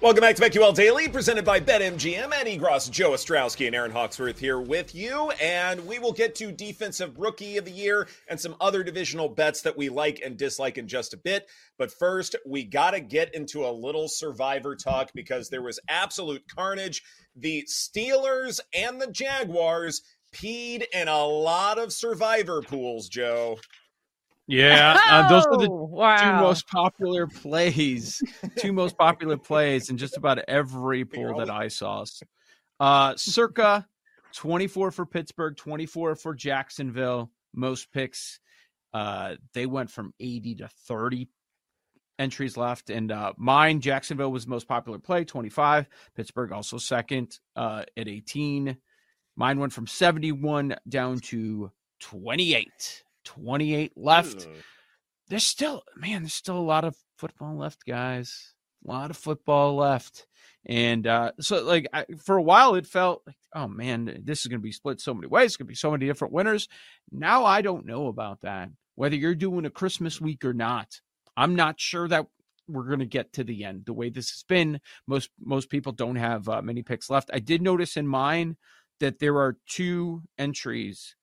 Welcome back to BetQL Daily, presented by BetMGM. Ed Egros, Joe Ostrowski, and Erin Hawksworth here with you. And we will get to Defensive Rookie of the Year and some other divisional bets that we like and dislike in just a bit. But first, we got to get into a little survivor talk because there was absolute carnage. The Steelers and the Jaguars peed in a lot of survivor pools, Joe. Yeah, uh, those are the Oh, wow. two most popular plays. two most popular plays in just about every poll that I saw. Uh, circa 24 for Pittsburgh, 24 for Jacksonville. Most picks. Uh, they went from 80 to 30 entries left. And uh, mine, Jacksonville was the most popular play, 25. Pittsburgh also second uh, at 18. Mine went from 71 down to 28. 28 left. Ugh. there's still man there's still a lot of football left guys. A lot of football left. And uh so like I, for a while it felt like oh man this is going to be split so many ways it's going to be so many different winners. Now i don't know about that whether you're doing a christmas week or not. I'm not sure that we're going to get to the end the way this has been. Most most people don't have uh, many picks left. I did notice in mine that there are two entries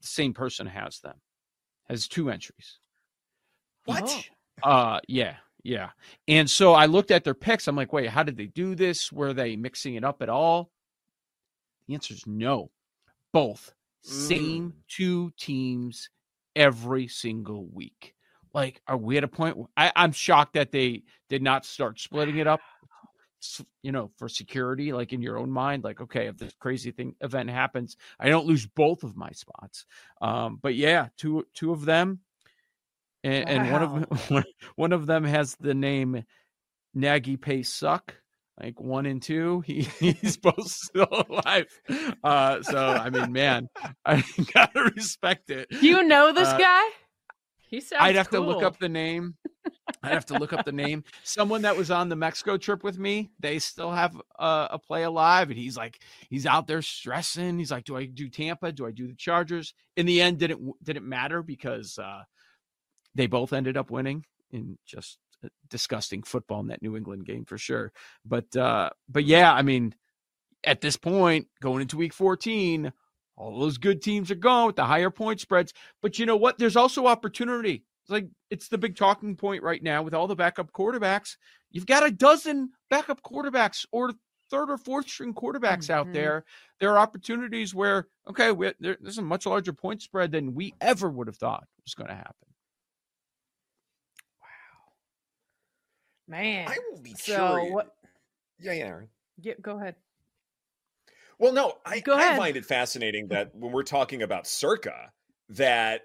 the same person has them has two entries What? Oh. uh yeah, yeah. And so I looked at their picks. I'm like, wait, how did they do this? Were they mixing it up at all? The answer is no. Both. Same Mm. two teams every single week. Like, are we at a point? where- I, I'm shocked that they did not start splitting it up. You know, for security, like in your own mind, like okay, if this crazy thing event happens, I don't lose both of my spots. Um, but yeah, two two of them, and, and one of one, one of them has the name Nagy Pay Suck. Like one and two, he, he's both still alive. Uh, so I mean, man, I gotta respect it. You know this Uh, guy? He sounds. I'd have to look up the name. I'd have to look up the name. Someone that was on the Mexico trip with me, they still have a, a play alive, and he's like, he's out there stressing. He's like, do I do Tampa? Do I do the Chargers? In the end, didn't didn't matter because uh, they both ended up winning in just a disgusting football in that New England game for sure. But uh, but yeah, I mean, at this point, going into Week 14, all those good teams are gone with the higher point spreads. But you know what? There's also opportunity. It's like it's the big talking point right now with all the backup quarterbacks. You've got a dozen backup quarterbacks or third or fourth string quarterbacks out Mhm. there. There are opportunities where okay, we, there, there's a much larger point spread than we ever would have thought was going to happen. Wow. Man. I will be So curious. what? Yeah, yeah. Erin. Yeah, go ahead. Well, no, I, I find it fascinating that when we're talking about Circa, that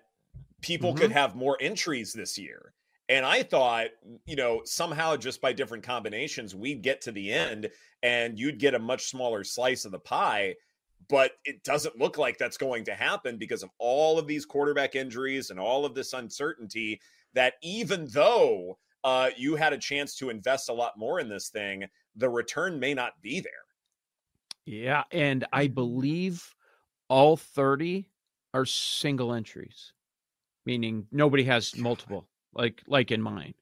people could have more entries this year. And I thought, you know, somehow just by different combinations, we'd get to the end and you'd get a much smaller slice of the pie. But it doesn't look like that's going to happen because of all of these quarterback injuries and all of this uncertainty. That even though uh, you had a chance to invest a lot more in this thing, the return may not be there. Yeah, and I believe all 30 are single entries, meaning nobody has multiple, like like in mine.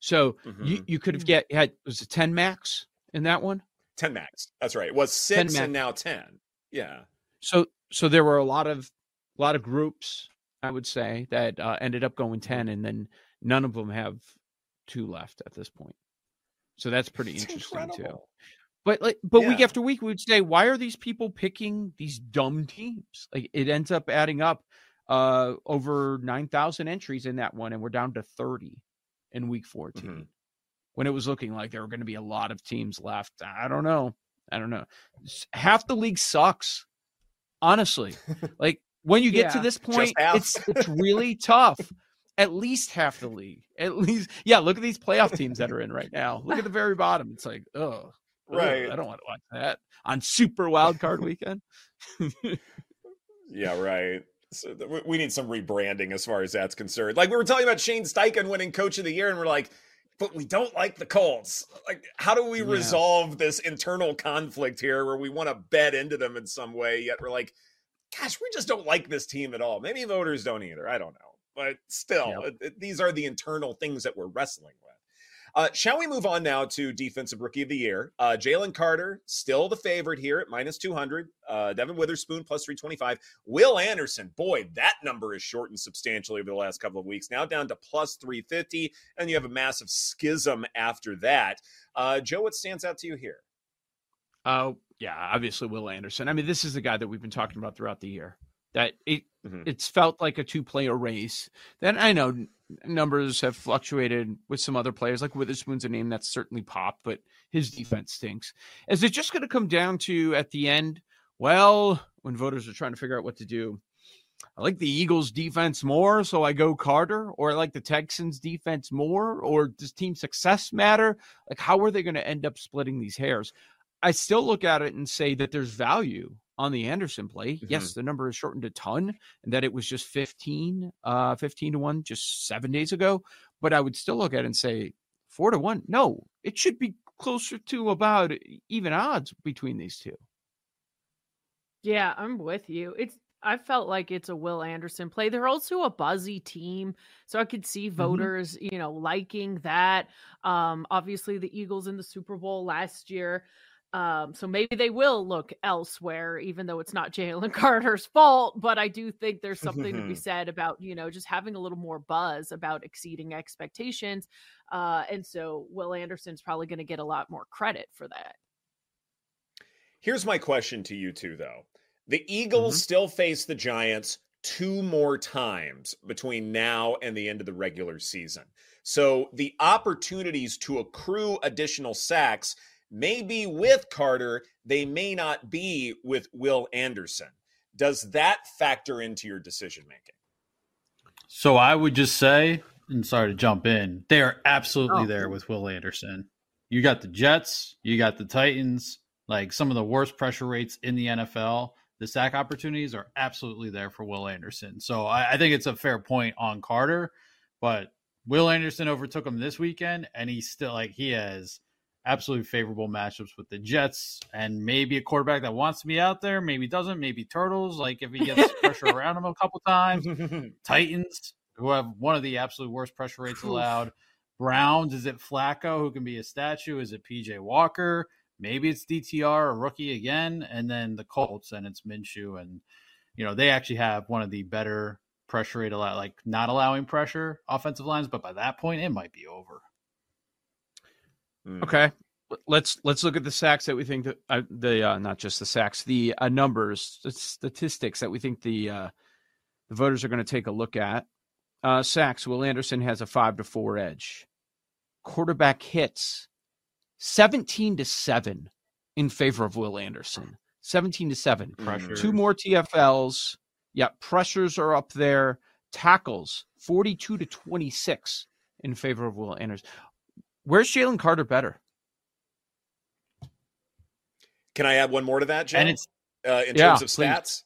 So you, Mhm. you could have Mm. get had was it 10 max in that one? 10 max. That's right. It was six max. and now 10. Yeah. So so there were a lot of a lot of groups, I would say, that uh, ended up going 10 and then none of them have two left at this point. So that's pretty It's interesting too. But like, but week after week, we would say, why are these people picking these dumb teams? Like, it ends up adding up uh over nine thousand entries in that one, and we're down to thirty in week 14 Mhm. When it was looking like there were going to be a lot of teams left, I don't know. I don't know. Half the league sucks, honestly. like when you get to this point, it's it's really tough. At least half the league. At least, yeah. Look at these playoff teams that are in right now. Look at the very bottom. It's like, oh, Right. I don't want to watch that on Super Wild Card Weekend. Yeah, right. So th- we- need some rebranding as far as that's concerned. Like we were talking about Shane Steichen winning coach of the year, and we're like, but we don't like the Colts. Like, how do we Yeah. resolve this internal conflict here where we want to bet into them in some way, yet we're like, gosh, we just don't like this team at all. Maybe voters don't either. I don't know. But still, Yep. it- it- these are the internal things that we're wrestling with. Uh, shall we move on now to defensive rookie of the year? Uh, Jalen Carter, still the favorite here at minus 200. Uh, Devon Witherspoon plus 325. Will Anderson, boy, that number is shortened substantially over the last couple of weeks. Now down to plus 350. And you have a massive schism after that. Uh, Joe, what stands out to you here? Oh, yeah, obviously Will Anderson. I mean, this is the guy that we've been talking about throughout the year. That it Mhm. it's felt like a two player race. Then I know numbers have fluctuated with some other players, like Witherspoon's a name that's certainly popped, but his defense stinks. Is it just going to come down to at the end? Well, when voters are trying to figure out what to do, I like the Eagles defense more, so I go Carter, or I like the Texans defense more, or does team success matter? Like, how are they going to end up splitting these hairs? I still look at it and say that there's value on the Anderson play. Yes, the number is shortened a ton and that it was just 15, uh, 15 to 1 just seven days ago. But I would still look at it and say four to one. No, it should be closer to about even odds between these two. Yeah, I'm with you. It's I felt like it's a Will Anderson play. They're also a buzzy team, so I could see voters, you know, liking that. Um, obviously, the Eagles in the Super Bowl last year, um, so maybe they will look elsewhere, even though it's not Jalen Carter's fault. But I do think there's something to be said about you know just having a little more buzz about exceeding expectations, uh, and so Will Anderson's probably going to get a lot more credit for that. Here's my question to you two, though. The Eagles Mhm. still face the Giants two more times between now and the end of the regular season. So the opportunities to accrue additional sacks may be with Carter, they may not be with Will Anderson. Does that factor into your decision making? So I would just say, and sorry to jump in, they are absolutely Oh. there with Will Anderson. You got the Jets, you got the Titans, like some of the worst pressure rates in the NFL. The sack opportunities are absolutely there for Will Anderson. So I, I think it's a fair point on Carter, but Will Anderson overtook him this weekend, and he's still like he has absolutely favorable matchups with the Jets and maybe a quarterback that wants to be out there, maybe doesn't, maybe Turtles. Like if he gets pressure around him a couple times, Titans, who have one of the absolute worst pressure rates allowed. Browns, is it Flacco, who can be a statue? Is it PJ Walker? Maybe it's DTR, a rookie again. And then the Colts, and it's Minshew. And, you know, they actually have one of the better pressure rate, like not allowing pressure offensive lines. But by that point, it might be over. Mm. Okay. Let's let's look at the sacks that we think that uh, the uh, not just the sacks, the uh, numbers, the statistics that we think the uh, the voters are going to take a look at. Uh, sacks. Will Anderson has a five to four edge. Quarterback hits, seventeen to seven in favor of Will Anderson. Seventeen to seven. Pressure. Two more TFLs. Yeah, pressures are up there. Tackles, forty-two to twenty-six in favor of Will Anderson. Where's Jalen Carter better? Can I add one more to that, Joe? And it's uh, in Yeah, terms of please. stats.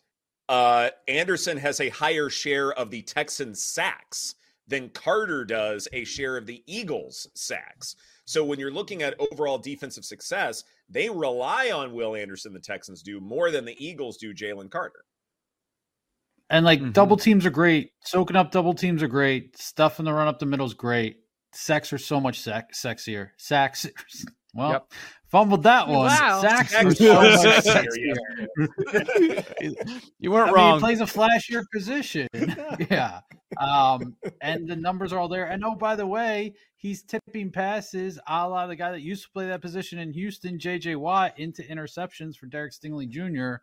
Uh, Anderson has a higher share of the Texans' sacks than Carter does a share of the Eagles' sacks. So when you're looking at overall defensive success, they rely on Will Anderson, the Texans do, more than the Eagles do Jalen Carter. And like Mhm. double teams are great. Soaking up double teams are great. Stuff in the run up the middle is great. Sacks are so much sec- sexier. Sacks. Well, Yep. fumbled that one. Wow. Sacks are so much sexier, sexier. you weren't I mean, wrong. he plays a flashier position. yeah. Um, and the numbers are all there. And oh, by the way, he's tipping passes a la the guy that used to play that position in Houston, JJ Watt, into interceptions for Derek Stingley Jr.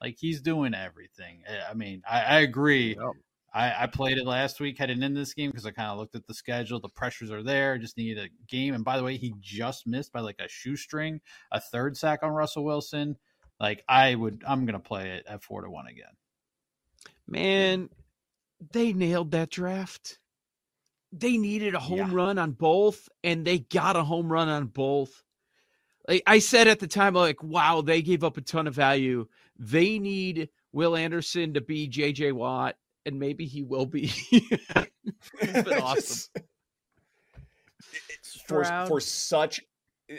Like he's doing everything. I- I mean, I, I agree. Yep. I, I played it last week heading into this game because I kind of looked at the schedule. The pressures are there. Just needed a game. And by the way, he just missed by like a shoestring, a third sack on Russell Wilson. Like I would, I'm gonna play it at four to one again. Man, they nailed that draft. They needed a home Yeah. run on both, and they got a home run on both. Like I said at the time, like, wow, they gave up a ton of value. They need Will Anderson to be JJ Watt, and maybe he will be. It's been awesome. Just- for, for such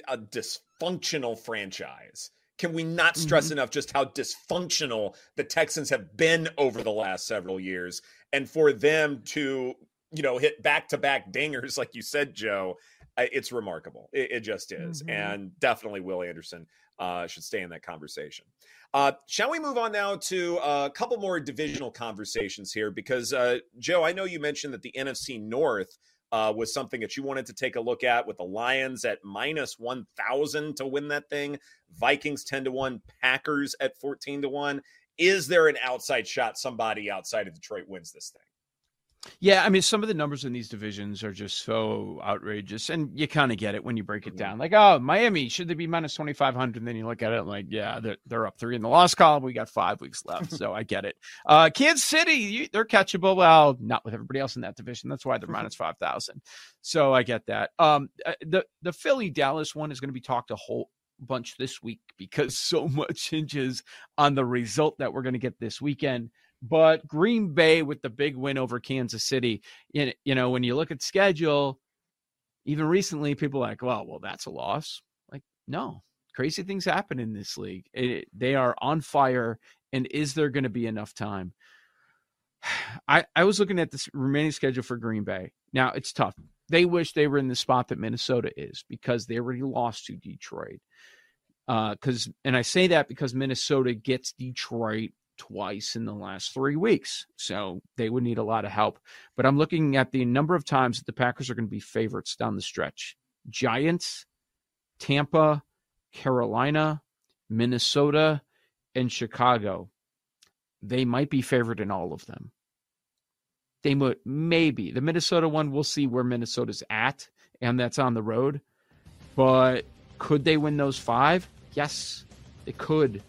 a dysfunctional franchise. Can we not stress Mm-hmm. enough just how dysfunctional the Texans have been over the last several years? And for them to you know, hit back to back dingers, like you said, Joe. It's remarkable. It, it just is. Mm-hmm. And definitely Will Anderson uh, should stay in that conversation. Uh, shall we move on now to a couple more divisional conversations here? Because, uh, Joe, I know you mentioned that the NFC North uh, was something that you wanted to take a look at with the Lions at minus 1,000 to win that thing, Vikings 10 to 1, Packers at 14 to 1. Is there an outside shot somebody outside of Detroit wins this thing? Yeah, I mean, some of the numbers in these divisions are just so outrageous, and you kind of get it when you break it mm-hmm. down. Like, oh, Miami should they be minus twenty five hundred? And then you look at it like, yeah, they're, they're up three in the loss column. We got five weeks left, so I get it. Uh, Kansas City, you, they're catchable. Well, not with everybody else in that division. That's why they're minus five thousand. So I get that. Um, uh, the the Philly Dallas one is going to be talked a whole bunch this week because so much hinges on the result that we're going to get this weekend. But Green Bay with the big win over Kansas City, you know, when you look at schedule, even recently, people like, well, well, that's a loss. Like, no, crazy things happen in this league. It, they are on fire. And is there going to be enough time? I, I was looking at this remaining schedule for Green Bay. Now it's tough. They wish they were in the spot that Minnesota is because they already lost to Detroit. Because, uh, and I say that because Minnesota gets Detroit twice in the last three weeks. So they would need a lot of help. But I'm looking at the number of times that the Packers are going to be favorites down the stretch Giants, Tampa, Carolina, Minnesota, and Chicago. They might be favored in all of them. They might, maybe the Minnesota one. We'll see where Minnesota's at, and that's on the road. But could they win those five? Yes, they could.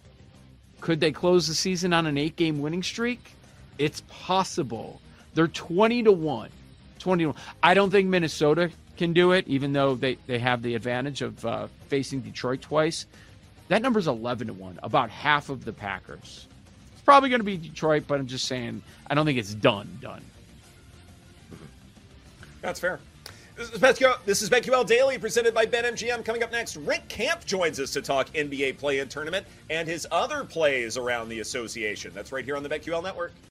Could they close the season on an eight game winning streak? It's possible. They're 20 to 1. 20 to 1. I don't think Minnesota can do it, even though they, they have the advantage of uh, facing Detroit twice. That number's 11 to 1, about half of the Packers. It's probably going to be Detroit, but I'm just saying, I don't think it's done, done. That's fair. This is, BetQL, this is BetQL Daily presented by BetMGM. Coming up next, Rick Camp joins us to talk NBA play in tournament and his other plays around the association. That's right here on the BetQL Network.